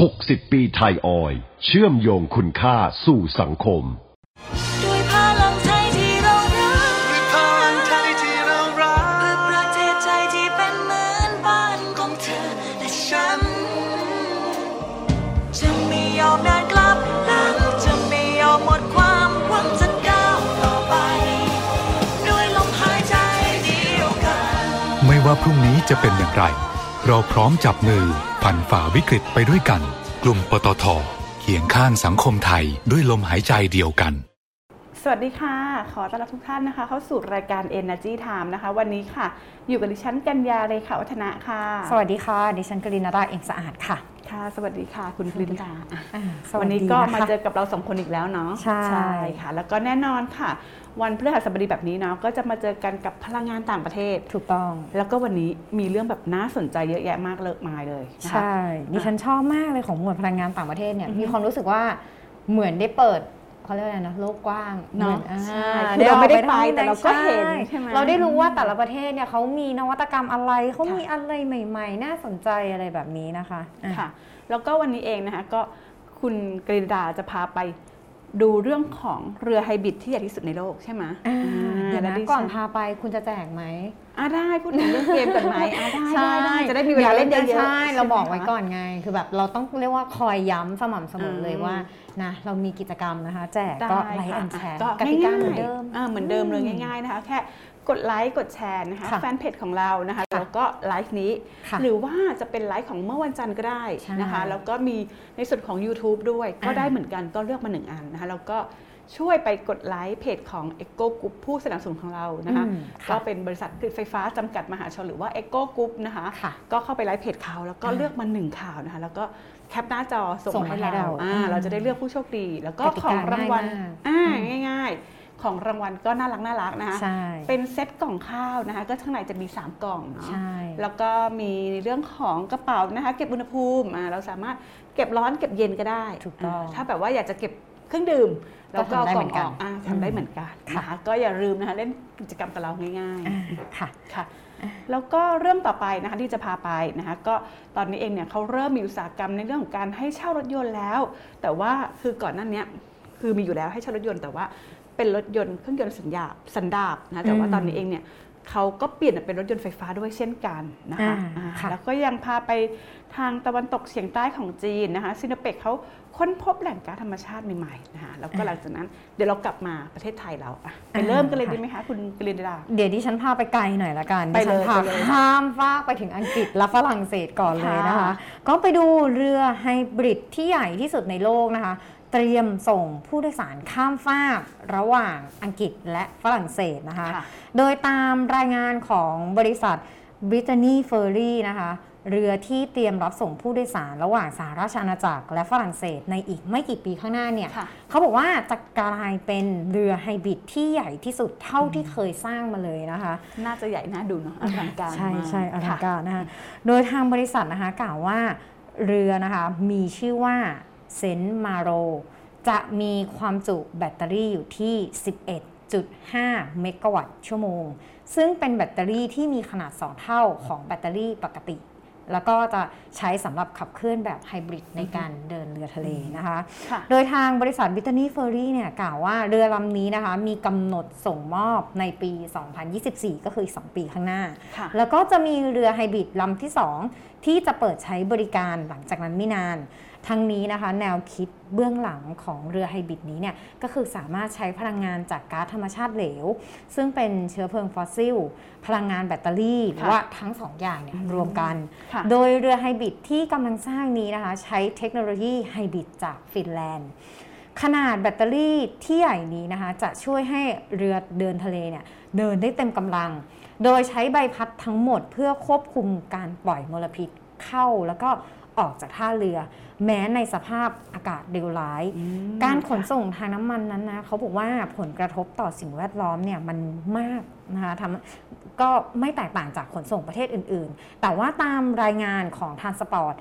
60 ปีไทยออย เชื่อมโยงคุณค่าสู่สังคม ด้วยพลังไทยที่เรารักด้วยพลังไทยที่เรารัก เพื่อประเทศใจที่เป็นเหมือนบ้านของเธอและฉัน จะไม่ยอมเดินกลับหลัง จะไม่ยอมหมดความหวังจะก้าวต่อไป ด้วยลมหายใจเดียวกัน ไม่ว่าพรุ่งนี้จะเป็นอย่างไร เราพร้อมจับมือ ผ่านฝ่าวิกฤตไปด้วยกัน กลุ่มปตทเคียงข้างสังคมไทยด้วยลมหายใจเดียวกัน สวัสดีค่ะ ขอต้อนรับทุกท่านนะคะ เข้าสู่รายการ Energy Time นะคะ วันนี้ค่ะ อยู่กับดิฉันกัญญาเลขาวัฒนะค่ะ สวัสดีค่ะ ดิฉันกรินาราเอ็มสะอาดค่ะ ค่ะ สวัสดีค่ะ คุณกลินดาอะอ่าสวันสดีนี้ก็มาะคะเจอกับเราสองคนอีกแล้วเนาะใช่ ค่ะ แล้วก็แน่นอนค่ะ วันพฤหัสบดีแบบนี้เนาะก็จะมาเจอกันกับพลังงานต่างประเทศ ถูกต้อง แล้วก็วันนี้มีเรื่องแบบน่าสนใจเยอะแยะมากเลยมายเลยนะคะ ใช่ดิฉันชอบมากเลยของหมวดพลังงานต่างประเทศเนี่ย อือฮึมีความรู้สึกว่าเหมือนได้เปิด เขาเรียกว่าอะไรนะโลกกว้างเนอะหมืออ่ใช่คือเราไม่ได้ไปแต่เราก็เห็นใช่ไหมเราได้รู้ว่าแต่ละประเทศเนี่ยเขามีนวัตกรรมอะไรเขาค่ะมีอะไรใหม่ ๆ น่าสนใจอะไรแบบนี้นะคะอะค่ะ แล้วก็วันนี้เองนะคะก็คุณกรินดาจะพาไป ดูเรื่องของเรือไฮบริดที่ใหญ่ที่สุดในโลกใช่ไหมอ่าเดี๋ยวแล้นะดิฉัก่อนพาไปคุณจะแจกไหมอะได้พูดถึงเรื่องเกมกันไหมอะได้ได้ได้จะได้มีเวลาเล่นเยอะๆใช่เราใช่ไหมบอกไว้คะก่อนไง คือแบบเราต้องเรียกว่าคอยย้ำสม่ำเสมอเลยอืมว่านะเรามีกิจกรรมนะคะ แจกได้ก็ไลค์ค่ะแอนแชร์ก็กติกาง่ายๆเหมือนเดิมอ่าเหมือนเดิมเลยง่าย ๆนะคะ แค่ กดไลค์กดแชร์นะคะค่ะแฟนเพจของเรานะคะค่ะแล้วก็ไลฟ์นี้ค่ะหรือว่าจะเป็นไลฟ์ของเมื่อวันจันทร์ก็ได้นะคะใช่แล้วก็มีในส่วนของ YouTube ด้วยก็อ่าได้เหมือนกันก็เลือกมาหนึ่งอันนะคะแล้วก็ช่วยไปกดไลค์เพจของ Eco Group ผู้สนับสนุนของเรานะคะอืมก็ค่ะเป็นบริษัทผลิตไฟฟ้าจำกัดมหาชนหรือว่า Eco Group นะคะค่ะก็เข้าไปไลค์เพจเขาแล้วก็อ่าเลือกมาหนึ่งข่าวนะคะแล้วก็แคปหน้าจอส่งส่งมาให้มาให้เราเราอ่าอืมเราจะได้เลือกผู้โชคดี แล้วก็กติของการางวัลง่ายมากอ่าอืมง่ายๆ ของรางวัลก็น่ารักน่ารักนะคะใช่เป็นเซ็ตกล่องข้าวนะคะ ก็ข้างในจะมี 3 กล่องเนาะใช่แล้วก็มีเรื่องของกระเป๋านะคะ เก็บอุณหภูมิอ่าเราสามารถเก็บร้อนเก็บเย็นก็ได้ถูกต้องาถ้าแบบว่าอยากจะเก็บเครื่องดื่มแล้วก็ก็เอาทำได้กล่เหมืองอนอกันอกอ่าทำได้เหมือนกันค่ะนะคะก็อย่าลืมนะคะเล่นกิจกรรมกับเราง่ายๆอ่าค่ะค่ะแล้วก็เรื่องต่อไปนะคะที่จะพาไปนะคะก็ตอนนี้เองเนี่ยเขาเริ่มมีอุตสาหกรรมในเรื่องของการให้เช่ารถยนต์แล้ว แต่ว่าคือก่อนหน้าเนี้ยคือมีอยู่แล้วให้เช่ารถยนต์แต่ว่า เป็นรถยนต์เครื่องยนต์สัญญาบสันดาบนะแต่ว่าอืมตอนนี้เองเนี่ยเขาก็เปลี่ยนเป็นรถยนต์ไฟฟ้าด้วยเช่นกันนะคะอ่าอ่าค่ะแล้วก็ยังพาไปทางตะวันตกเฉียงใต้ของจีนนะคะซินเปกเขาค้นพบแหล่งก๊าซธรรมชาติใหม่ๆนะคะแล้วก็หลังจากนั้นเดี๋ยวเรากลับมาประเทศไทยเราอะไปอ่าเริ่มกันเลยค่ะดีไหมคะคุณกลินดาเดี๋ยวดิฉันพาไปไกลหน่อยละกันไปดิฉันเลยพาไปเลยข้ามฟากไปถึงอังกฤษและฝรั่งเศสก่อนเลยนะคะค่ะก็ไปดูเรือไฮบริดที่ใหญ่ที่สุดในโลกนะคะ เตรียมส่งผู้โดยสารข้ามฟากระหว่างอังกฤษและฝรั่งเศสนะคะค่ะโดยตามรายงานของบริษัท Brittany Ferry นะคะเรือที่เตรียมรับส่งผู้โดยสารระหว่างสหราชอาณาจักรและฝรั่งเศสในอีกไม่กี่ปีข้างหน้าเนี่ยค่ะเขาบอกว่าจะกลายเป็นเรือไฮบริดที่ใหญ่ที่สุดเท่าที่เคยสร้างมาเลยนะคะ น่าจะใหญ่น่าดูเนาะอลังการใช่มากใช่อลังค่ะการนะคะโดยทางบริษัทนะคะกล่าวว่าเรือนะคะมีชื่อว่า เซนมาโร จะมีความจุแบตเตอรี่อยู่ที่ 11.5 เมกะวัตต์ชั่วโมง ซึ่งเป็นแบตเตอรี่ที่มีขนาด 2 เท่าของแบตเตอรี่ปกติ แล้วก็จะใช้สำหรับขับเคลื่อนแบบไฮบริดในการเดินเรือทะเลนะคะค่ะโดยทางบริษัท Brittany Ferry เนี่ยกล่าวว่าเรือลำนี้นะคะมีกำหนดส่งมอบในปี 2024 ก็คืออีก2ปีข้างหน้าค่ะแล้วก็จะมีเรือไฮบริดลำที่ 2 ที่จะเปิดใช้บริการหลังจากนั้นไม่นาน ทั้งนี้นะคะแนวคิดเบื้องหลังของเรือไฮบริดนี้เนี่ยก็คือสามารถใช้พลังงานจากก๊าซธรรมชาติเหลว ซึ่งเป็นเชื้อเพลิงฟอสซิล พลังงานแบตเตอรี่หรือว่าทั้งสองอย่างเนี่ยรวมกันค่ะโดยเรือไฮบริดที่กำลังสร้างนี้นะคะใช้เทคโนโลยีไฮบริดจากฟินแลนด์ขนาดแบตเตอรี่ที่ใหญ่นี้นะคะจะช่วยให้เรือเดินทะเลเนี่ยเดินได้เต็มกำลัง โดยใช้ใบพัดทั้งหมดเพื่อควบคุมการปล่อยมลพิษเข้าแล้วก็ออกจากท่าเรือ แม้ในสภาพอากาศเดวร้าย การขนส่งทางน้ำมันนั้นนะเขาบอกว่าผลกระทบต่อสิ่งแวดล้อมเนี่ยมันมากนะคะทำก็ไม่แตกต่างจากขนส่งประเทศอื่นๆ แต่ว่าตามรายงานของ Transport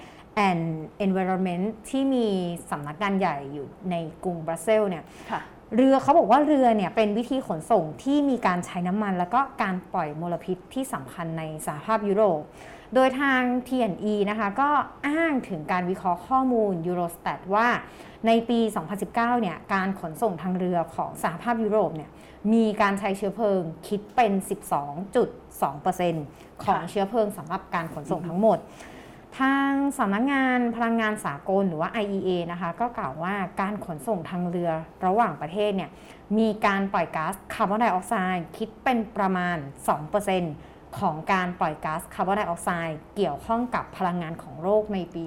and Environment ที่มีสำนักงานใหญ่อยู่ในกรุงบรัสเซลส์เนี่ยค่ะ เรือเขาบอกว่าเรือเนี่ยเป็นวิธีขนส่งที่มีการใช้น้ำมัน แล้วก็การปล่อยมลพิษที่สำคัญในสหภาพยุโรป โดยทาง TNE นะคะก็อ้างถึงการวิเคราะห์ข้อมูล Eurostat ว่าในปี 2019 เนี่ยการขนส่งทางเรือของสหภาพยุโรปเนี่ยมีการใช้เชื้อเพลิงคิดเป็น 12.2%ของเชื้อเพลิงสำหรับการขนส่งทั้งหมด ทางสำนักงานพลังงานสากลหรือว่า IEA นะคะ ก็กล่าวว่าการขนส่งทางเรือระหว่างประเทศเนี่ยมีการปล่อยก๊าซคาร์บอนไดออกไซด์คิดเป็นประมาณ 2%ของการปล่อยก๊าซคาร์บอนไดออกไซด์เกี่ยวข้องกับพลังงานของโลกในปี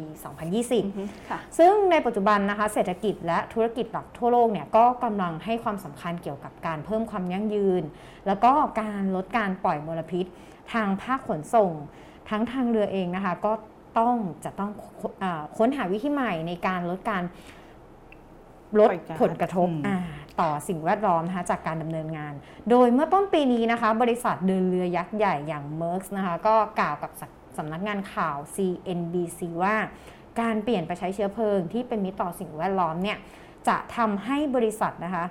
2020ค่ะซึ่งในปัจจุบันนะคะเศรษฐกิจและธุรกิจหลักทั่วโลกเนี่ยก็กำลังให้ความสำคัญเกี่ยวกับการเพิ่มความยั่งยืน แล้วก็การลดการปล่อยมลพิษ ทางภาคขนส่ง ทั้งทางเรือเองนะคะก็ ต้องจะต้องอาค้นหาวิธีใหม่ในการลดการลดปล่อยก๊าซผลกระทบอืมอ่าต่อสิ่งแวดล้อมนะคะจากการดำเนินงาน โดยเมื่อต้นปีนี้นะคะ บริษัทเดินเรือยักษ์ใหญ่อย่าง Maersk นะคะก็กล่าวกับสสำนักงานข่าว CNBC ว่าการเปลี่ยนไปใช้เชื้อเพลิงที่เป็นมิตรต่อสิ่งแวดล้อมเนี่ยจะทำให้บริษัทนะคะ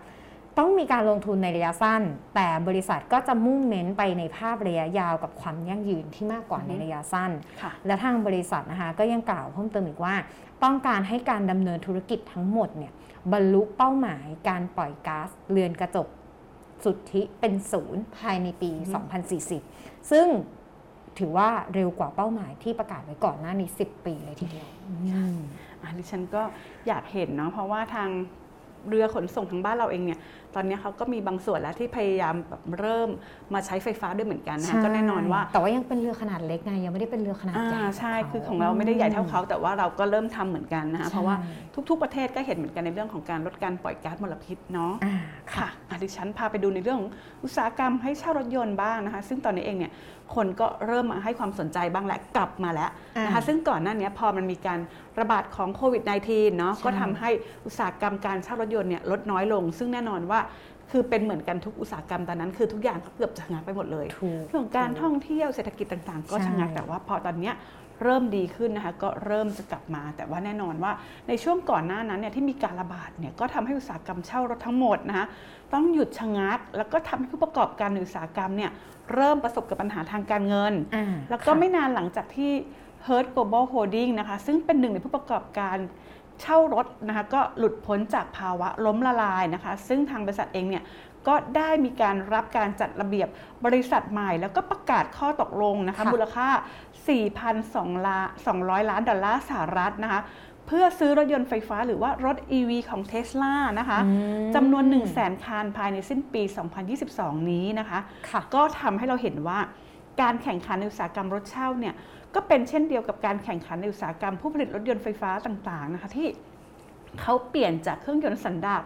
ต้องมีการลงทุนในระยะสั้น แต่บริษัทก็จะมุ่งเน้นไปในภาพระยะยาวกับความยั่งยืนที่มากกว่าในระยะสั้นค่ะและทางบริษัทนะคะก็ยังกล่าวเพิ่มเติมอีกว่า ต้องการให้การดำเนินธุรกิจทั้งหมดเนี่ยบรรลุเป้าหมายการปล่อยก๊าซเรือนกระจกสุทธิเป็นศูนย์ภายในปี 2040 ซึ่งถือว่าเร็วกว่าเป้าหมายที่ประกาศไว้ก่อนหน้านี้ 10 ปีเลยทีเดียวอืมอันนี้ฉันก็อยากเห็นเนาะเพราะว่าทางเรือขนส่งทางบ้านเราเองเนี่ย ตอนนี้เขาก็มีบางส่วนแล้วที่พยายามแบบเริ่มมาใช้ไฟฟ้าด้วยเหมือนกันนะคะก็แน่นอนว่า แต่ว่ายังเป็นเรือขนาดเล็กไงยังไม่ได้เป็นเรือขนาดอ่าใหญ่ใช่ขคือของเราไม่ได้ใหญ่เท่าเขา แต่ว่าเราก็เริ่มทำเหมือนกันนะคะใช่เพราะว่าทุก ๆประเทศก็เห็นเหมือนกันในเรื่องของการลดการปล่อยก๊าซมลพิษเนาะอ่าค่ะอะดิฉันพาไปดูในเรื่องของอุตสาหกรรมให้เช่ารถยนต์บ้างนะคะ ซึ่งตอนนี้เองเนี่ยคนก็เริ่มมาให้ความสนใจบ้างแหละกลับมาแล้วนะคะอ่าซึ่งก่อนหน้านี้พอมันมีการระบาดของโควิด -19 เนาะใช่ก็ทำให้อุตสาหกรรมการเช่ารถยนต์เนี่ยลดน้อยลง ซึ่งแน่นอนว่าคือเป็นเหมือนกันทุกอุตสาหกรรมตอนนั้น คือทุกอย่างก็เกือบจะชะงักไปหมดเลยถูกเรื่องของการท่องเที่ยวเศรษฐกิจต่างๆ ก็ใช่ชะงักแต่ว่าพอตอนเนี้ยเริ่มดีขึ้นนะคะก็เริ่มจะกลับมา แต่ว่าแน่นอนว่าในช่วงก่อนหน้านั้นเนี่ยที่มีการระบาดเนี่ยก็ทำให้อุตสาหกรรมเช่ารถทั้งหมดนะคะต้องหยุดชะงัก แล้วก็ทำให้ผู้ประกอบการในอุตสาหกรรมเนี่ยเริ่มประสบกับปัญหาทางการเงินอ่าแล้วก็ค่ะไม่นานหลังจากที่ Hertz Global Holding นะคะซึ่งเป็นหนึ่งในผู้ประกอบการ เช่ารถนะคะก็หลุดพ้นจากภาวะล้มละลายนะคะ ซึ่งทางบริษัทเองเนี่ยก็ได้มีการรับการจัดระเบียบบริษัทใหม่ แล้วก็ประกาศข้อตกลงนะคะค่ะมูลค่า 4,200ล้านดอลลาร์สหรัฐนะคะเพื่อซื้อรถยนต์ไฟฟ้าหรือว่ารถ EV ของ Tesla นะคะจำนวน 1 0 0 0 0แสนคันภายในสิ้นปี 2022 นี้นะคะค่ะก็ทำให้เราเห็นว่าการแข่งขันในอุตสาหกรรมรถเช่าเนี่ย ก็เป็นเช่นเดียวกับการแข่งขันในอุตสาหกรรมผู้ผลิตรถยนต์ไฟฟ้าต่างๆนะคะที่เขาเปลี่ยนจากเครื่องยนต์สันดาป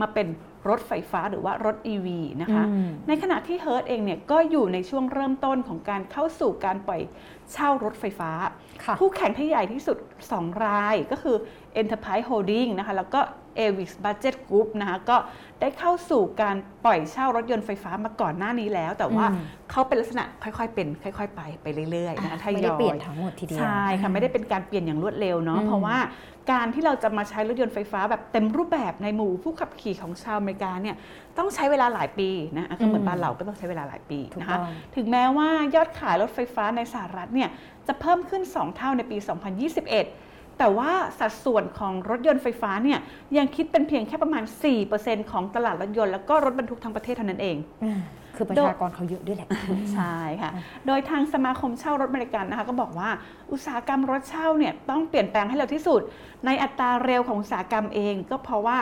มาเป็นรถไฟฟ้าหรือว่ารถ EV นะคะอืมในขณะที่เฮิร์ตเองเนี่ยก็อยู่ในช่วงเริ่มต้นของการเข้าสู่การปล่อยเช่ารถไฟฟ้าค่ะคู่แข่งที่ใหญ่ที่สุด 2 รายก็คือ Enterprise Holding นะคะแล้วก็ Avis Budget Group นะคะก็ได้เข้าสู่การปล่อยเช่ารถยนต์ไฟฟ้ามาก่อนหน้านี้แล้ว แต่ว่าอืมเขาเป็นลักษณะค่อยๆ เป็น ค่อยๆ ไปไปเรื่อยๆนะคะทยอยไม่ได้เปลี่ยนทั้งหมดทีเดียวใช่ค่ะไม่ได้เป็นการเปลี่ยนอย่างรวดเร็วเนาะอืมเพราะว่าการที่เราจะมาใช้รถยนต์ไฟฟ้าแบบเต็มรูปแบบในหมู่ผู้ขับขี่ของชาวอเมริกาเนี่ยต้องใช้เวลาหลายปีนะอะก็เหมือนบ้านเราก็ต้องใช้เวลาหลายปีถูกนะคะต้องถึงแม้ว่ายอดขายรถไฟฟ้าในสหรัฐเนี่ยจะเพิ่มขึ้น 2 เท่าในปี 2021 แต่ว่าสัดส่วนของรถยนต์ไฟฟ้าเนี่ยยังคิดเป็นเพียงแค่ประมาณ 4%ของตลาดรถยนต์แล้วก็รถบรรทุกทั้งประเทศเท่านั้นเองอ่าคือประชากรเขาเยอะด้วยแหละ ใช่ค่ะ โดยทางสมาคมเช่ารถบริการนะคะก็บอกว่าอุตสาหกรรมรถเช่าเนี่ยต้องเปลี่ยนแปลงให้เร็วที่สุด ในอัตราเร็วของอุตสาหกรรมเอง ก็เพราะว่า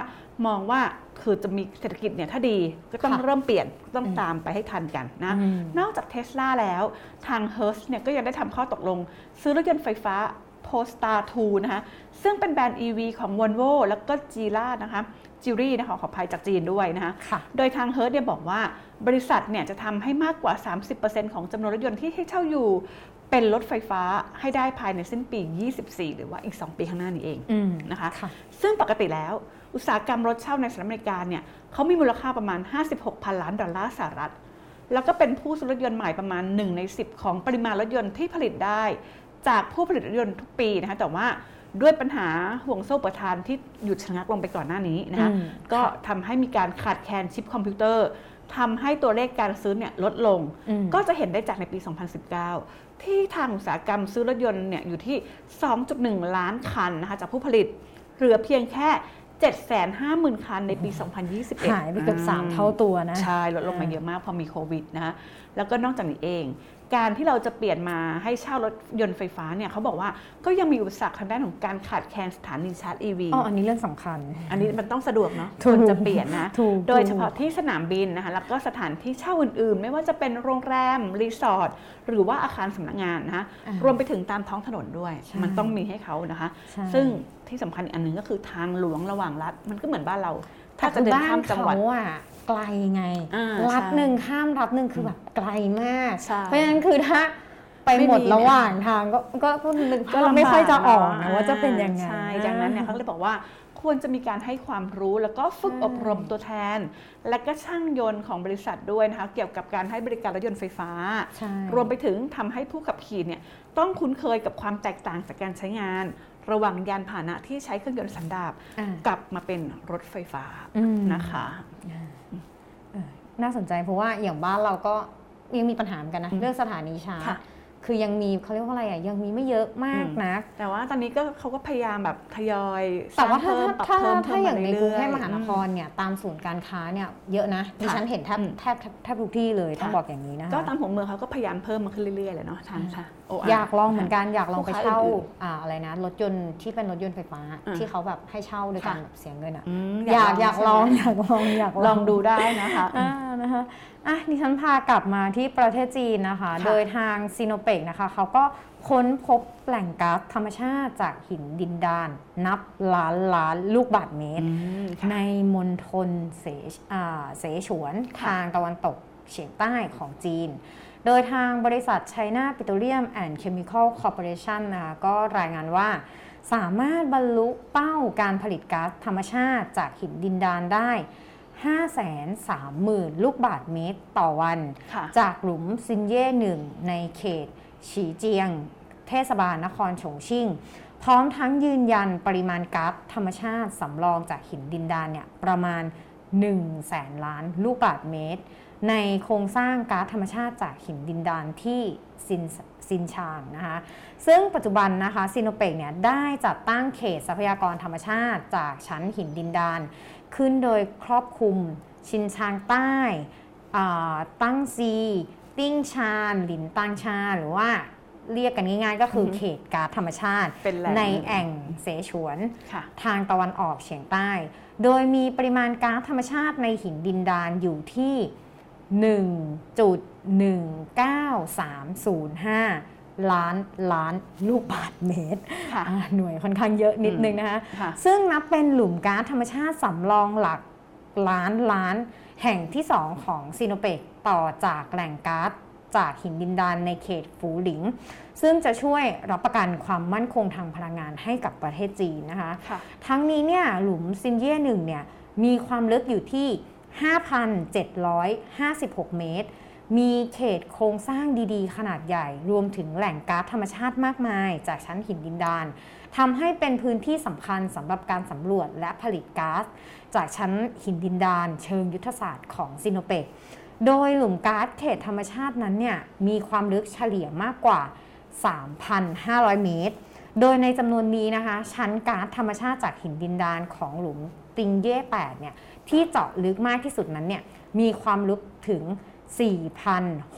มองว่าคือจะมีเศรษฐกิจเนี่ยถ้าดีก็ต้องค่ะเริ่มเปลี่ยนต้องอืมตามไปให้ทันกันนะอืมนอกจากเทสลาแล้วทาง h e r s เนี่ยก็ยังได้ทำข้อตกลง ซื้อรถยนต์ไฟฟ้า Polestar 2 นะคะ ซึ่งเป็นแบรนด์ EV ของ Volvo แล้วก็ g ี l a นะคะจิรี่นะคะขออภัยจากจีนด้วยนะคะค่ะโดยทางเฮิร์ตเนี่ยบอกว่าบริษัทเนี่ยจะทำให้มากกว่า 30%ของจำนวนรถยนต์ที่ให้เช่าอยู่เป็นรถไฟฟ้าให้ได้ภายในสิ้นปี 24 หรือว่าอีก 2 ปีข้างหน้านี้เองอืมนะคะค่ะซึ่งปกติแล้วอุตสาหกรรมรถเช่าในสหรัฐอเมริกาเนี่ยเขามีมูลค่าประมาณ 56 พันล้านดอลลาร์สหรัฐ แล้วก็เป็นผู้ซื้อรถยนต์ใหม่ประมาณ 1 ใน 10 ของปริมาณรถยนต์ที่ผลิตได้ จากผู้ผลิตรถยนต์ทุกปีนะคะแต่ว่าด้วยปัญหาห่วงโซ่อุประทานที่หยุดชะงักลงไปก่อนหน้านี้นะคะอืมก็ทำให้มีการขาดแคลนชิปคอมพิวเตอร์ทำให้ตัวเลขการซื้อเนี่ยลดลงอืมก็จะเห็นได้จากในปี 2019 ที่ทางอุตสาหกรรมซื้อรถยนต์เนี่ยอยู่ที่ 2.1 ล้านคันนะคะจากผู้ผลิตเหลือเพียงแค่750,000 คันในปี 2021 หายไปเกือบสามเท่าตัวนะ ใช่ ลดลงมาเยอะมากพอมีโควิดนะคะแล้วก็นอกจากนี้เอง การที่เราจะเปลี่ยนมาให้เช่ารถยนต์ไฟฟ้าเนี่ยเขาบอกว่าก็ยังมีอุปสรรคทางด้านของการขาดแคลนสถานีชาร์จ EV อ๋ออันนี้เรื่องสำคัญ อันนี้มันต้องสะดวกเนาะถูคกนจะเปลี่ยนนะถูกโดยเฉพาะถูกที่สนามบินนะคะแล้วก็สถานที่เช่าอื่นๆ ไม่ว่าจะเป็นโรงแรม รีสอร์ทหรือว่าอาคารสำนักงานนะคะอ่ารวมไปถึงตามท้องถนนด้วยใช่มันต้องมีให้เขานะคะใช่ซึ่งที่สำคัญอีกอันหนึ่งก็คือทางหลวงระหว่างรัฐ มันก็เหมือนบ้านเรา ถ้าแต่จะเดินบ้านข้ามจังหวัดเขาอะ ไกลไงอ่ารัฐใช่หนึ่งข้ามรัฐหนึ่งคือแบบไกลมากใช่เพราะฉะนั้นคือถ้าไปไม่หมดมีระหว่างทางก็ก็ก็นึกภาพไม่ค่อยจะออกนะว่าจะเป็นยังไงใช่ดังนั้นเนี่ยเขาเลยบอกว่าควรจะมีการให้ความรู้แล้วก็ฝึกใช่อบรมตัวแทน และก็ช่างยนต์ของบริษัทด้วยนะคะเกี่ยวกับการให้บริการรถยนต์ไฟฟ้าใช่รวมไปถึงทำให้ผู้ขับขี่เนี่ยต้องคุ้นเคยกับความแตกต่างจากการใช้งาน ระหว่างยานพาหนะที่ใช้เครื่องยนต์สันดาปอ่ากลับมาเป็นรถไฟฟ้าอืมนะคะเออ น่าสนใจเพราะว่าอย่างบ้านเราก็ยังมีปัญหาเหมือนกันนะอืมเรื่องสถานีชาร์จค่ะคือยังมีเขาเรียกว่าอะไรอะยังมีไม่เยอะมากอืมนะ แต่ว่าตอนนี้ก็เขาก็พยายามแบบทยอยสแต่ร้างว่าถ้าเพิ่มปรับถ้าเพิ่มถ้าอย่างในกรุงเทพรื่ๆมหานครเนี่ยตามศูนย์การค้าเนี่ยเยอะนะดิค่ะฉันเห็นแทบอืมแทบแทบแทบทุกที่เลยต้องค่ะบอกอย่างนี้นะคะก็ตามหัวเมืองเขาก็พยายามเพิ่มมาขึ้นเรื่อยๆเลยเนาะทางค่ะ OR อยากลองเหมือนกันอยากลองไปลูกค้าเช่าอื่นอ่าอะไรนะรถยนต์ที่เป็นรถยนต์ไฟฟ้าอ่าที่เขาแบบให้เช่าโดยการค่ะแบบเสียเงินอะอืมอยากอยากลองใช่ไหมอยากลองอยากลองดูได้นะคะอ่านะคะอะดิฉันพากลับมาที่ประเทศจีนนะคะค่ะโดยทางซีโนเปกนะคะเขาก็ค้นพบแหล่งก๊าซธรรมชาติจากหินดินดาน นับล้านล้านลูกบาศก์เมตรอืมค่ะในมณฑลเสฉอ่าเสฉวนค่ะทางตะวันตกเฉียงใต้ของจีน โดยทางบริษัท China Petroleum and Chemical Corporation นะคะก็รายงานว่าสามารถบรรลุเป้าการผลิตก๊าซธรรมชาติจากหินดินดานได้ 530,000 ลูกบาศก์เมตรต่อวันค่ะจากหลุมซินเย่หนึ่งในเขต ฉีเจียง เทศบาลนครฉงชิ่ง พร้อมทั้งยืนยันปริมาณก๊าซธรรมชาติสำรองจากหินดินดานเนี่ยประมาณ1แสนล้านลูกบาศก์เมตร ในโครงสร้างก๊าซธรรมชาติจากหินดินดานที่ซินซินชางนะคะ ซึ่งปัจจุบันนะคะซีโนเปกเนี่ยได้จัดตั้งเขตทรัพยากรธรรมชาติจากชั้นหินดินดาน ขึ้นโดยครอบคลุมชินชางใต้อ่าตั้งซี ติ้งชานหลินตังชา หรือว่าเรียกกันง่ายๆ ก็คือออฮึเขตก๊าซธรรมชาติเป็นแหล่งในแอ่งเสฉวนค่ะทางตะวันออกเฉียงใต้ โดยมีปริมาณก๊าซธรรมชาติในหินดินดานอยู่ที่ 1.19305 ล้านล้านลูกบาศก์เมตรค่ะอ่าหน่วยค่อนข้างเยอะนิดนึงนะคะค่ะซึ่งนับเป็นหลุมก๊าซธรรมชาติสำรองหลักล้านล้าน แห่งที่ 2 ของซีโนเปกต่อจากแหล่งก๊าซจากหินดินดานในเขตฝูหลิง ซึ่งจะช่วยรับประกันความมั่นคงทางพลังงานให้กับประเทศจีนนะคะค่ะทั้งนี้เนี่ยหลุมซินเย่หนึ่งเนี่ยมีความลึกอยู่ที่ 5,756 เมตร มีเขตโครงสร้างดีๆ ขนาดใหญ่ รวมถึงแหล่งก๊าซธรรมชาติมากมาย จากชั้นหินดินดานทำให้เป็นพื้นที่สำคัญสำหรับการสำรวจและผลิตก๊าซจากชั้นหินดินดาน เชิงยุทธศาสตร์ของซิโนเปก โดยหลุมก๊าซเขตธรรมชาตินั้นเนี่ยมีความลึกเฉลี่ยมากกว่า 3,500 เมตร โดยในจำนวนนี้นะคะ ชั้นก๊าซธรรมชาติจากหินดินดานของหลุมติงเย่8เนี่ยที่เจาะลึกมากที่สุดนั้นเนี่ยมีความลึกถึง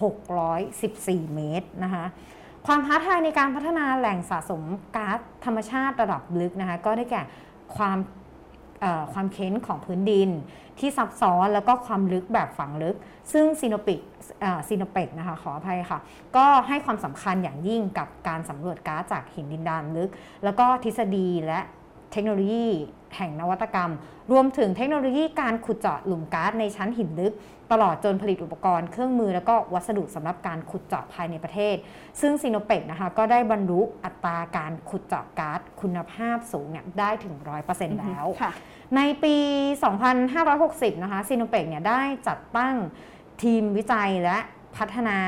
4,614 เมตรนะคะความท้าทายในการพัฒนาแหล่งสะสมก๊าซธรรมชาติระดับลึกนะคะก็ได้แก่ความความเค้นของพื้นดิน ที่ซับซ้อนแล้วก็ความลึกแบบฝังลึก ซึ่งซีโนปิก ซีโนเปกนะคะขออภัยค่ะ ก็ให้ความสำคัญอย่างยิ่งกับการสำรวจก๊าซจากหินดินดานลึก แล้วก็ทฤษฎีและเทคโนโลยีแห่งนวัตกรรม รวมถึงเทคโนโลยีการขุดเจาะหลุมก๊าซในชั้นหินลึก ตลอดจนผลิตอุปกรณ์เครื่องมือ แล้วก็วัสดุสำหรับการขุดเจาะภายในประเทศ ซึ่งซีโนเปกนะคะก็ได้บรรลุอัตราการขุดเจาะก๊าซคุณภาพสูงเนี่ยได้ถึง 100%แล้วค่ะในปี 2560 นะคะซีโนเปกเนี่ยได้จัดตั้ง ทีมวิจัยและพัฒนา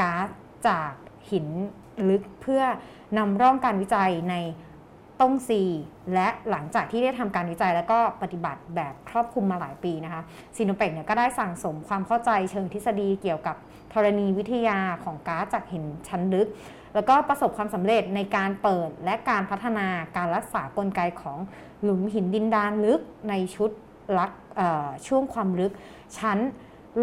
ก๊าซจากหินลึกเพื่อนำร่องการวิจัยในต้งซีและหลังจากที่ได้ทำการวิจัยแล้วก็ปฏิบัติแบบครอบคลุมมาหลายปีนะคะซีโนเปกเนี่ยก็ได้สั่งสมความเข้าใจเชิงทฤษฎีเกี่ยวกับธรณีวิทยาของก๊าซจากหินชั้นลึก แล้วก็ประสบความสำเร็จในการเปิดและการพัฒนาการรักษากลไกของหลุมหินดินดานลึกในชุดลักช่วงความลึกชั้น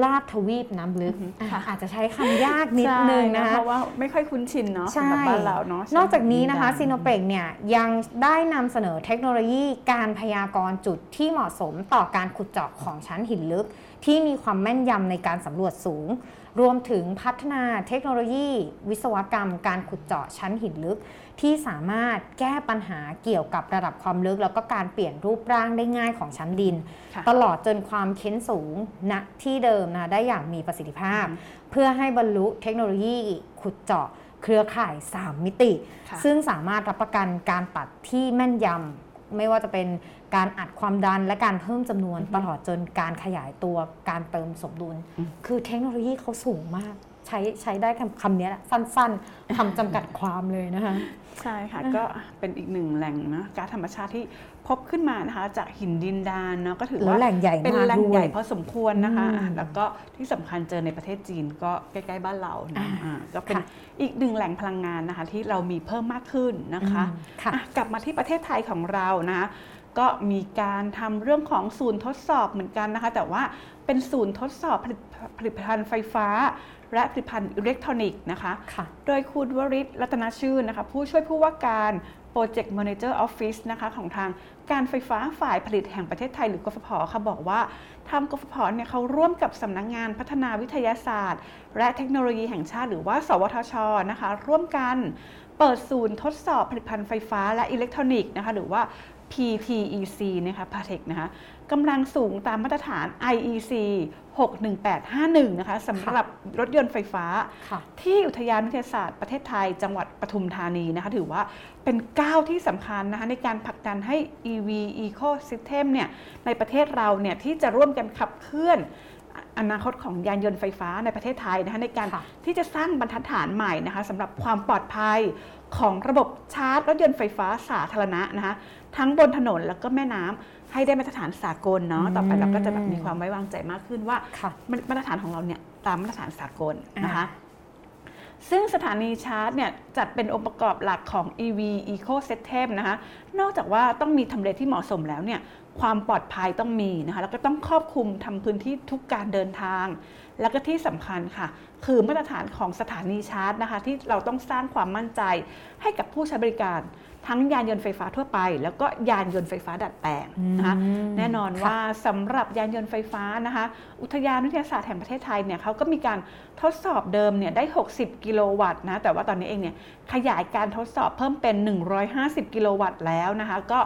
ลาดทวีปน้ำลึกอือฮึอะค่ะอาจจะใช้คำยากนิดนึงใช่นะคะเพราะว่าไม่ค่อยคุ้นชินเนาะใช่สำหรับบ้านเราเนาะนอกจากนี้นะคะดิซีโนเปกเนี่ยยังได้นำเสนอเทคโนโลยีการพยากรณ์จุดที่เหมาะสมต่อการขุดเจาะของชั้นหินลึก ที่มีความแม่นยำในการสำรวจสูง รวมถึงพัฒนาเทคโนโลยี วิศวกรรม การขุดเจาะชั้นหินลึก ที่สามารถแก้ปัญหาเกี่ยวกับระดับความลึก แล้วก็การเปลี่ยนรูปร่างได้ง่ายของชั้นดินค่ะตลอดจนความเค้นสูงณที่เดิมนะได้อย่างมีประสิทธิภาพอือฮึเพื่อให้บรรลุเทคโนโลยีขุดเจาะเครือข่าย 3 มิติค่ะซึ่งสามารถรับประกันการตัดที่แม่นยำ ไม่ว่าจะเป็นการอัดความดันและการเพิ่มจำนวนตลอดจนการขยายตัวการเติมสมดุล คือเทคโนโลยีเขาสูงมาก ใช้ใช้ได้คำคำนี้แหละสั้นๆคำจำกัดความเลยนะคะใช่ค่ะก็เป็นอีกหนึ่งแหล่งนะก๊าซธรรมชาติที่พบขึ้นมานะคะจากหินดินดานเนาะก็ถือแล้วว่าแหล่งใหญ่เป็นมากแหล่งด้วยใหญ่พอสมควรนะคะอืมอะแล้วก็ที่สำคัญเจอในประเทศจีนก็ใกล้ๆบ้านเรานะอ่าอ่าก็เป็นค่ะอีกหนึ่งแหล่งพลังงานนะคะที่เรามีเพิ่มมากขึ้นนะคะอืมค่ะอะกลับมาที่ประเทศไทยของเรานะคะก็มีการทำเรื่องของศูนย์ทดสอบเหมือนกันนะคะ แต่ว่าเป็นศูนย์ทดสอบผลิตผลิตภัณฑ์ไฟฟ้า และผลิตภัณฑ์อิเล็กทรอนิกส์นะคะค่ะโดยคุณวริศรัตนชื่นนะคะผู้ช่วยผู้ว่าการ Project Manager Office นะคะของทางการไฟฟ้าฝ่ายผลิตแห่งประเทศไทยหรือกฟผค่ะบอกว่าทางกฟผเนี่ยเขาร่วมกับสำนักงงานพัฒนาวิทยาศาสตร์ และเทคโนโลยีแห่งชาติ หรือว่า สวทชนะคะ ร่วมกันเปิดศูนย์ทดสอบผลิตภัณฑ์ไฟฟ้าและอิเล็กทรอนิกส์นะคะหรือว่า PTEC นะคะ PATEC นะคะกำลังสูงตามมาตรฐาน IEC 61851 นะคะสำหรับรถยนต์ไฟฟ้าค่ะที่อุทยานวิทยาศาสตร์ประเทศไทย จังหวัดปทุมธานีนะคะ ถือว่าเป็นก้าวที่สำคัญนะคะในการผลักดันให้ EV Ecosystem เนี่ยในประเทศเราเนี่ยที่จะร่วมกันขับเคลื่อนอนาคตของยานยนต์ไฟฟ้าในประเทศไทยนะคะในการค่ะที่จะสร้างบรรทัดฐานใหม่นะคะสำหรับความปลอดภัยของระบบชาร์จรถยนต์ไฟฟ้าสาธารณะนะคะทั้งบนถนนแล้วก็แม่น้ำ ให้ได้มาตรฐานสากลเนาะต่อไปเราก็จะแบบมีความไว้วางใจมากขึ้นว่าค่ะมาตรฐานของเราเนี่ยตามมาตรฐานสากลนะคะอ่าซึ่งสถานีชาร์จเนี่ยจัดเป็นองค์ประกอบหลักของ EV Ecosystem นะคะนอกจากว่าต้องมีทำเลที่เหมาะสมแล้วเนี่ยความปลอดภัยต้องมีนะคะแล้วก็ต้องครอบคลุมทำพื้นที่ทุกการเดินทาง แล้วก็ที่สำคัญค่ะ คือมาตรฐานของสถานีชาร์จนะคะที่เราต้องสร้างความมั่นใจให้กับผู้ใช้บริการ ทั้งยานยนต์ไฟฟ้าทั่วไป แล้วก็ยานยนต์ไฟฟ้าดัดแปลงนะคะอืมแน่นอนค่ะว่าสำหรับยานยนต์ไฟฟ้านะคะอุทยานวิทยาศาสตร์แห่งประเทศไทยเนี่ยเขาก็มีการทดสอบเดิมเนี่ยได้ 60 กิโลวัตต์นะแต่ว่าตอนนี้เองเนี่ยขยายการทดสอบเพิ่มเป็น 150 กิโลวัตต์แล้วนะคะก็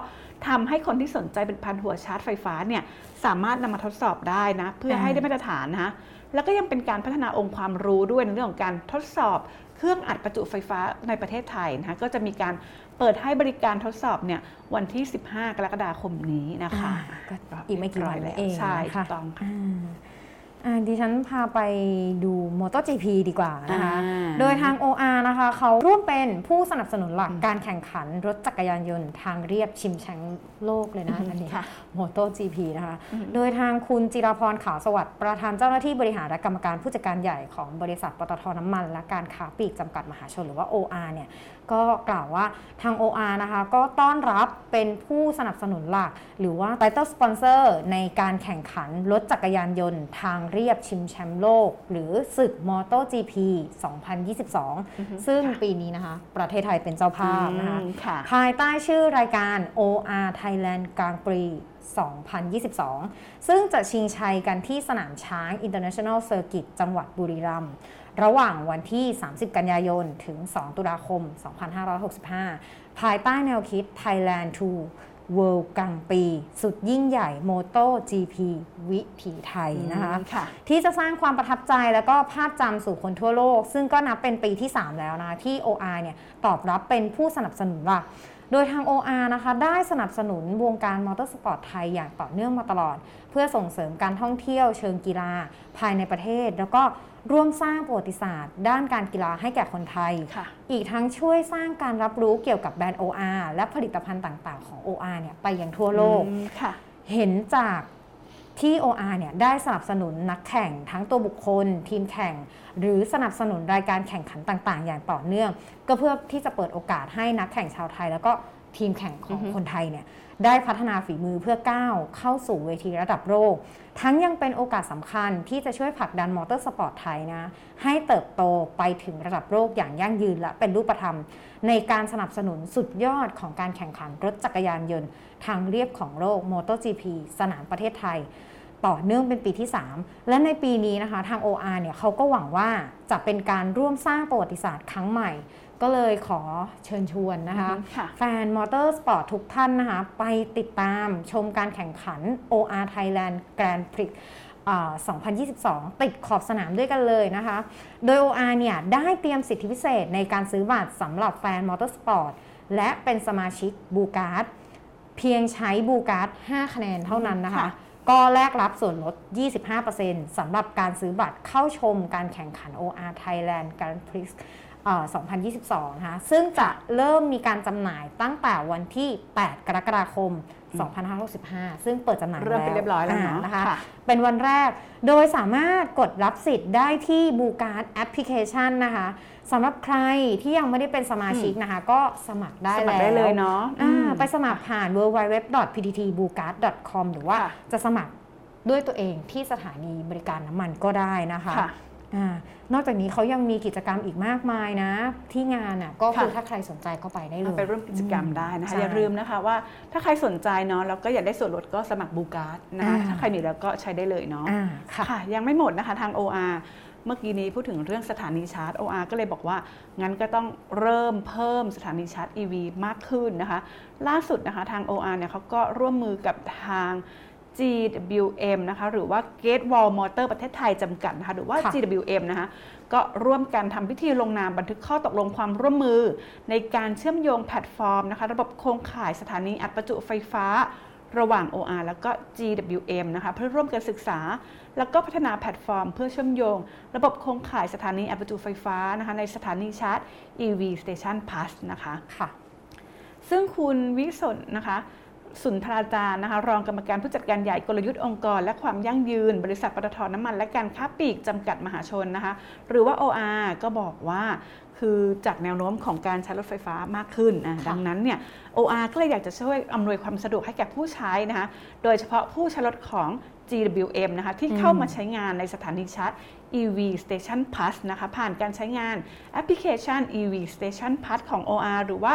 ทำให้คนที่สนใจเป็นพันหัวชาร์จไฟฟ้าเนี่ยสามารถนำมาทดสอบได้นะเพื่อให้ได้มาตรฐานนะคะแล้วก็ยังเป็นการพัฒนาองค์ความรู้ด้วยในเรื่องของการทดสอบเครื่องอัดประจุไฟฟ้าในประเทศไทยนะคะก็จะมีการ เปิดให้บริการทดสอบเนี่ยวันที่ 15 กรกฎาคมนี้นะคะก็อีกไม่กี่วันรียบร้ยแล้วเองใช่นะถูคะกต้องค่ะอ่าอ่าดิฉันพาไปดู MotoGP ดีกว่านะคะอ่าโดยทาง OR นะคะเขาร่วมเป็นผู้สนับสนุนหลักการแข่งขันรถจักรยานยนต์ทางเรียบชิมแชมป์โลกเลยนะอันนี้ค่ะ MotoGP นะคะ โดยทางคุณจิราพรขาวสวัสดิ์ประธานเจ้าหน้าที่บริหารและกรรมการผู้จัดการใหญ่ของบริษัทปตทน้ำมัน และการค้าปลีกจำกัดมหาชนหรือว่า OR เนี่ย ก็กล่าวว่าทาง OR นะคะก็ต้อนรับเป็นผู้สนับสนุนหลัก หรือว่า Title Sponsor ในการแข่งขันรถจักรยานยนต์ทางเรียบชิมแชมป์โลก หรือศึก MotoGP 2022 ซึ่งปีนี้นะคะ ประเทศไทยเป็นเจ้าภาพนะคะอืมค่ะภายใต้ชื่อรายการ OR Thailand Grand Prix 2022 ซึ่งจะชิงชัยกันที่สนามช้าง International Circuit จังหวัดบุรีรัมย์ ระหว่างวันที่ 30 กันยายน ถึง 2 ตุลาคม 2565 ภายใต้แนวคิด Thailand to World กรังด์ปรีซ์ สุดยิ่งใหญ่ Moto GP วิถีไทยนะคะอืมค่ะที่จะสร้างความประทับใจแล้วก็ภาพจำสู่คนทั่วโลก ซึ่งก็นับเป็นปีที่ 3 แล้วนะ ที่ OR เนี่ยตอบรับเป็นผู้สนับสนุนหลัก โดยทาง OR นะคะได้สนับสนุนวงการมอเตอร์สปอร์ตไทยอย่างต่อเนื่องมาตลอด เพื่อส่งเสริมการท่องเที่ยวเชิงกีฬาภายในประเทศ แล้วก็ร่วมสร้างประวัติศาสตร์ ด้านการกีฬาให้แก่คนไทยค่ะอีกทั้งช่วยสร้างการรับรู้เกี่ยวกับแบรนด์ OR และผลิตภัณฑ์ต่างๆ ของ OR เนี่ยไปยังทั่วโลกอืมค่ะเห็นจาก ที่ OR เนี่ยได้สนับสนุนนักแข่งทั้งตัวบุคคล ทีมแข่ง หรือสนับสนุนรายการแข่งขันต่าง ๆ อย่างต่อเนื่อง ก็เพื่อที่จะเปิดโอกาสให้นักแข่งชาวไทย แล้วก็ทีมแข่งของคนไทยเนี่ยได้พัฒนาฝีมือเพื่อก้าวเข้าสู่เวทีระดับโลก ทั้งยังเป็นโอกาสสำคัญที่จะช่วยผลักดันมอเตอร์สปอร์ตไทยนะให้เติบโตไปถึงระดับโลกอย่างยั่งยืนและเป็นรูปธรรม ในการสนับสนุนสุดยอดของการแข่งขันรถจักรยานยนต์ ทางเรียบของโลก MotoGP สนามประเทศไทย ต่อเนื่องเป็นปีที่ 3 และในปีนี้นะคะทาง OR เนี่ยเขาก็หวังว่าจะเป็นการร่วมสร้างประวัติศาสตร์ครั้งใหม่ ก็เลยขอเชิญชวนนะคะอือฮึค่ะแฟนมอเตอร์สปอร์ตทุกท่านนะคะไปติดตามชมการแข่งขัน OR Thailand Grand Prix อ่า2022 ติดขอบสนามด้วยกันเลยนะคะ โดย OR เนี่ย ได้เตรียมสิทธิพิเศษในการซื้อบัตรสำหรับแฟนมอเตอร์สปอร์ตและเป็นสมาชิก Blue Card เพียงใช้ Blue Card 5คะแนนเท่านั้นนะคะค่ะก็แลกรับส่วนลด 25%สำหรับการซื้อบัตรเข้าชมการแข่งขัน OR Thailand Grand Prix เอ่อ2022 นะคะ ซึ่งจะเริ่มมีการจำหน่ายตั้งแต่วันที่ 8 กรกฎาคม 2565 ซึ่งเปิดจำหน่ายเริ่มเป็นเรียบร้อยแล้วเนอะานะคะค่ะเป็นวันแรก โดยสามารถกดรับสิทธิ์ได้ที่บูการ์ดแอปพลิเคชันนะคะสำหรับใครที่ยังไม่ได้เป็นสมาชิกนะคะ ก็สมัครได้สแล้วมัครได้เลยเนาะอ่าอืมไปสมัครผ่าน www.pttbugard.com หรือว่าค่ะจะสมัครด้วยตัวเองที่สถานีบริการน้ำมันก็ได้นะคะค่ะ อานอกจากนี้เขายังมีกิจกรรมอีกมากมายนะ ที่งานอะก็คือค่ะถ้าใครสนใจก็ไปได้เลยไปร่วมกิจกรรมได้นะคะใช่อย่าลืมนะคะว่าถ้าใครสนใจเนาะแล้วก็อยากได้ส่วนลดก็สมัครบูการ์ดนะคะอ่าถ้าใครมีแล้วก็ใช้ได้เลยเนาะอ่าค่ะค่ะยังไม่หมดนะคะทาง OR เมื่อกี้นี้พูดถึงเรื่องสถานีชาร์จ OR ก็เลยบอกว่า งั้นก็ต้องเริ่มเพิ่มสถานีชาร์จ EV มากขึ้นนะคะ ล่าสุดนะคะทาง OR เนี่ยเขาก็ร่วมมือกับทาง GWM นะคะหรือว่า Great Wall Motor ประเทศไทยจำกัดนะคะหรือว่าค่ะ GWM นะคะก็ร่วมกันทำพิธีลงนามบันทึกข้อตกลงความร่วมมือ ในการเชื่อมโยงแพลตฟอร์มนะคะระบบโครงข่ายสถานีอัดประจุไฟฟ้าระหว่าง OR แล้วก็ GWM นะคะเพื่อร่วมกันศึกษา แล้วก็พัฒนาแพลตฟอร์ม เพื่อเชื่อมโยง ระบบโครงข่ายสถานีอัดประจุไฟฟ้านะคะในสถานีชาร์จ EV Station Plus นะคะค่ะซึ่งคุณวิสนนะคะ สุนทราจารย์นะคะรองกรรมการผู้จัดการใหญ่กลยุทธ์องค์กร และความยั่งยืน บริษัทปตทน้ำมัน และการค้าปลีกจำกัดมหาชนนะคะหรือว่า OR ก็บอกว่าคือจากแนวโน้มของการใช้รถไฟฟ้ามากขึ้นอะค่ะดังนั้นเนี่ย OR ก็เลยอยากจะช่วยอำนวยความสะดวกให้แก่ผู้ใช้นะคะโดยเฉพาะผู้ใช้รถของ GWM นะคะที่เข้ามาใช้งานในสถานีชาร์จ EV Station Plus นะคะผ่านการใช้งานแอปพลิเคชัน EV Station Plus ของ OR หรือว่า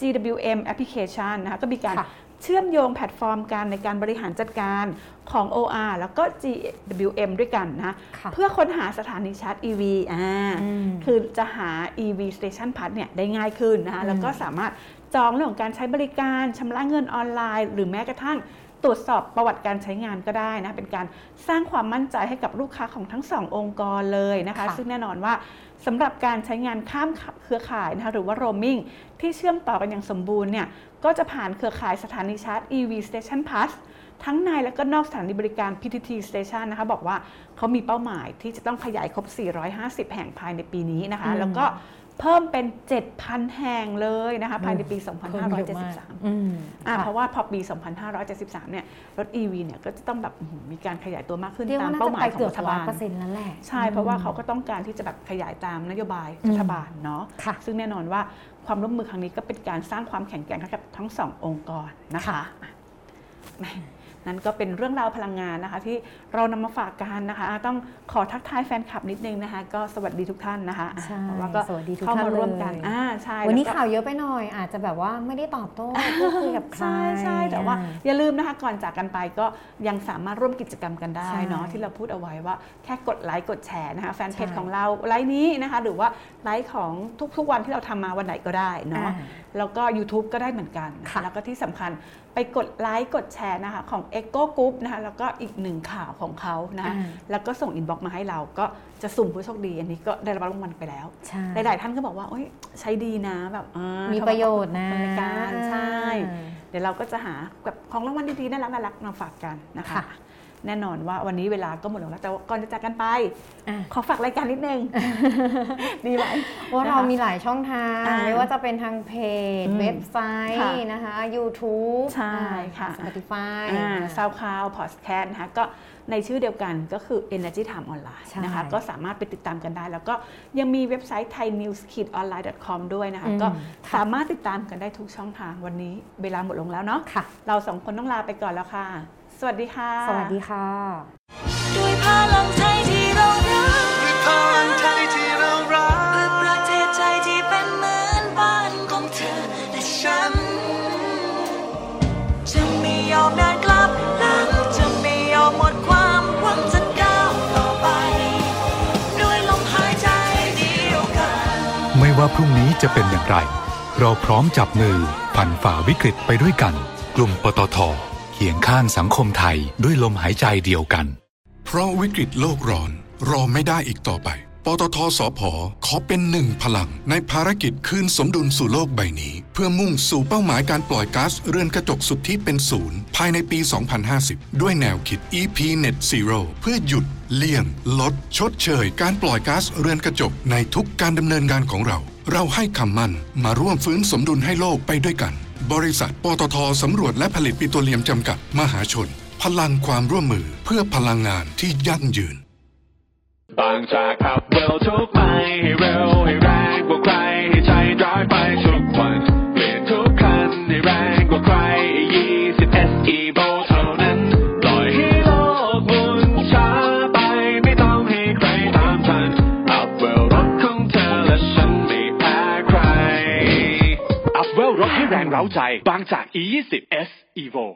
GWM Application นะคะก็มีการค่ะ เชื่อมโยงแพลตฟอร์มการในการบริหารจัดการของ OR แล้วก็ GWM ด้วยกันนะค่ะเพื่อค้นหาสถานีชาร์จ EV อ่าอืมคือจะหา EV Station Plus เนี่ยได้ง่ายขึ้นนะคะอืมแล้วก็สามารถจองเรื่องของการใช้บริการชำระเงินออนไลน์ หรือแม้กระทั่ง ตรวจสอบประวัติการใช้งานก็ได้นะเป็นการสร้างความมั่นใจให้กับลูกค้าของทั้งสององค์กรเลยนะคะค่ะซึ่งแน่นอนว่าสำหรับการใช้งานข้ามเครือข่ายนะคะหรือว่า roaming ที่เชื่อมต่อกันอย่างสมบูรณ์เนี่ยก็จะผ่านเครือข่ายสถานีชาร์จ EV Station Plus ทั้งในและก็นอกสถานีบริการ PTT Station นะคะ บอกว่าเขามีเป้าหมายที่จะต้องขยายครบ 450 แห่งภายในปีนี้นะคะอืมแล้วก็ เพิ่มเป็น 7,000 แห่งเลยนะคะภายในปีเพิ่มเยอะมาก2573อืมอะค่ะเพราะว่าพอปี 2573 เนี่ยรถ EV เนี่ยก็จะต้องแบบอื้อหือมีการขยายตัวมากขึ้นเรียกตามว่าน่าเป้าจะหมาไปยของเกือบรัฐร้อบายลเปอร์เซ็นต์แล้วแหละใช่เพราะว่าเขาก็ต้องการที่จะแบบขยายตามนโยบายอืมรัฐบาลเนาะค่ะซึ่งแน่นอนว่าความร่วมมือครั้งนี้ก็เป็นการสร้างความแข็งแกร่งให้กับทั้งสององค์กรนะคะอะแหม่ นั่นก็เป็นเรื่องราวพลังงานนะคะ ที่เรานำมาฝากกันนะคะอะต้องขอทักทายแฟนคลับนิดนึงนะคะ ก็สวัสดีทุกท่านนะคะอะใช่เพราะว่าก็สวัสดีทุกเข้าท่านมาร่วมกันเลยอ่าใช่วันนี้แล้ก็ข่าวเยอะไปหน่อย อาจจะแบบว่าไม่ได้ตอบโต้พูดคุยกับใครใช่ใช่แต่ว่าอ่อย่าลืมนะคะก่อนจากกันไปก็ยังสามารถร่วมกิจกรรมกันได้ใช่เนาะที่เราพูดเอาไว้ว่าแค่กดไลค์กดแชร์นะคะแฟนเพจใช่ของเราไลค์นี้นะคะ หรือว่าไลค์ของทุกๆวันที่เราทำมาวันไหนก็ได้เนาะอ่า แล้วก็ YouTube ก็ได้เหมือนกันนะคะค่ะแล้วก็ที่สำคัญไปกดไลค์กดแชร์นะคะของ EGCO Group นะคะแล้วก็อีกหนึ่งข่าวของเขานะคะอ่าแล้วก็ส่ง inbox มาให้เราก็จะสุ่มผู้โชคดี อันนี้ก็ได้รับรางวัลไปแล้วใช่หลาย ๆ ท่านก็บอกว่าโอ๊ยใช้ดีนะแบบอ่ามีประโยชน์นะทำรายการใช่อ่าเดี๋ยวเราก็จะหาแบบของรางวัลดี ๆ น่ารักน่ารักมาฝากกันนะคะค่ะ แน่นอนว่าวันนี้เวลาก็หมดลงแล้วแต่ว่าก่อนจะจากกันไปอะขอฝากรายการนิดนึง ดีไหมว่าเรานะคะมีหลายช่องทางอ่าไม่ว่าจะเป็นทางเพจอืมเว็บไซค่ะต์นะคะ YouTube ใช่ค่ะสปอติฟายซาวคลาวพอดแคสต์นะคะก็ในชื่อเดียวกันก็คือ Energy Time Online ใช่นะคะก็สามารถไปติดตามกันได้ แล้วก็ยังมีเว็บไซต์ thainews-online.com ด้วยนะคะอืมก็ค่ะสามารถติดตามกันได้ทุกช่องทางวันนี้ เวลาหมดลงแล้วเนาะค่ะเราสองคนต้องลาไปก่อนแล้วค่ะ สวัสดีค่ะ สวัสดีค่ะ ด้วยพลังใจที่เรารักด้วยพลังใจที่เรารักเพื่อประเทศใจที่เป็นเหมือนบ้านของเธอและฉันจะไม่ยอมเดินกลับหลังจะไม่ยอมหมดความหวังจะก้าวต่อไป ด้วยลมหายใจเดียวกัน ไม่ว่าพรุ่งนี้จะเป็นอย่างไร เราพร้อมจับมือผ่านฝ่าวิกฤตไปด้วยกัน กลุ่มปตท เคียงข้างสังคมไทยด้วยลมหายใจเดียวกัน เพราะวิกฤตโลกร้อน รอไม่ได้อีกต่อไป ปตทสพขอเป็นหนึ่งพลัง ในภารกิจคืนสมดุลสู่โลกใบนี้ เพื่อมุ่งสู่เป้าหมายการปล่อยก๊าซเรือนกระจกสุดทธิเป็นศูนย์ภายในปี 2050 ด้วยแนวคิด EP Net Zero เพื่อหยุดเลี่ยง ลด ชดเชย การปล่อยก๊าซเรือนกระจกในทุกการดำเนินงานของเรา เราให้คำมั่นมาร่วมฟื้นสมดุลให้โลกไปด้วยกัน บริษัทปตทสำรวจและผลิตปิโตรเลียมจำกัดมหาชน พลังความร่วมมือเพื่อพลังงานที่ยั่งยืน บางจากขับเร็วทุกไปให้เร็วให้เร็ว เร้าใจ บางจาก E20 S Evo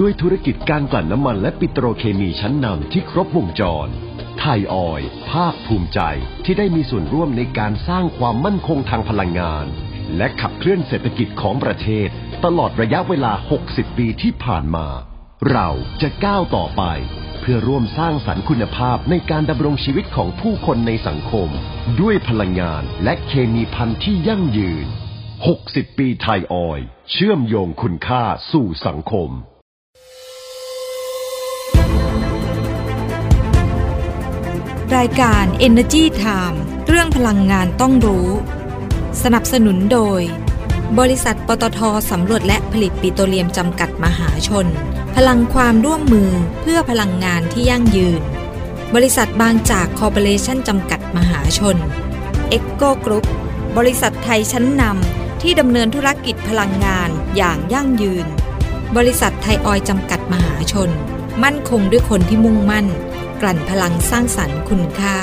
ด้วยธุรกิจการกลั่นน้ำมันและปิโตรเคมีชั้นนำที่ครบวงจร ไทยออยภาคภูมิใจที่ได้มีส่วนร่วมในการสร้างความมั่นคงทางพลังงาน และขับเคลื่อนเศรษฐกิจของประเทศ ตลอดระยะเวลา 60 ปีที่ผ่านมา เราจะก้าวต่อไป เพื่อร่วมสร้างสรรค์คุณภาพในการดำรงชีวิตของผู้คนในสังคม ด้วยพลังงานและเคมีพันธุ์ที่ยั่งยืน 60 ปีไทยออย เชื่อมโยงคุณค่าสู่สังคม รายการ Energy Time เรื่องพลังงานต้องรู้ สนับสนุนโดย บริษัทปตทสำรวจและผลิตปิโตรเลียมจำกัดมหาชน พลังความร่วมมือเพื่อพลังงานที่ยั่งยืน บริษัทบางจากคอร์ปอเรชั่นจำกัดมหาชน เอ็กโกกรุ๊ปบริษัทไทยชั้นนำ ที่ดำเนินธุรกิจพลังงานอย่างยั่งยืน บริษัทไทยออยล์จำกัดมหาชน มั่นคงด้วยคนที่มุ่งมั่น กลั่นพลังสร้างสรรค์คุณค่า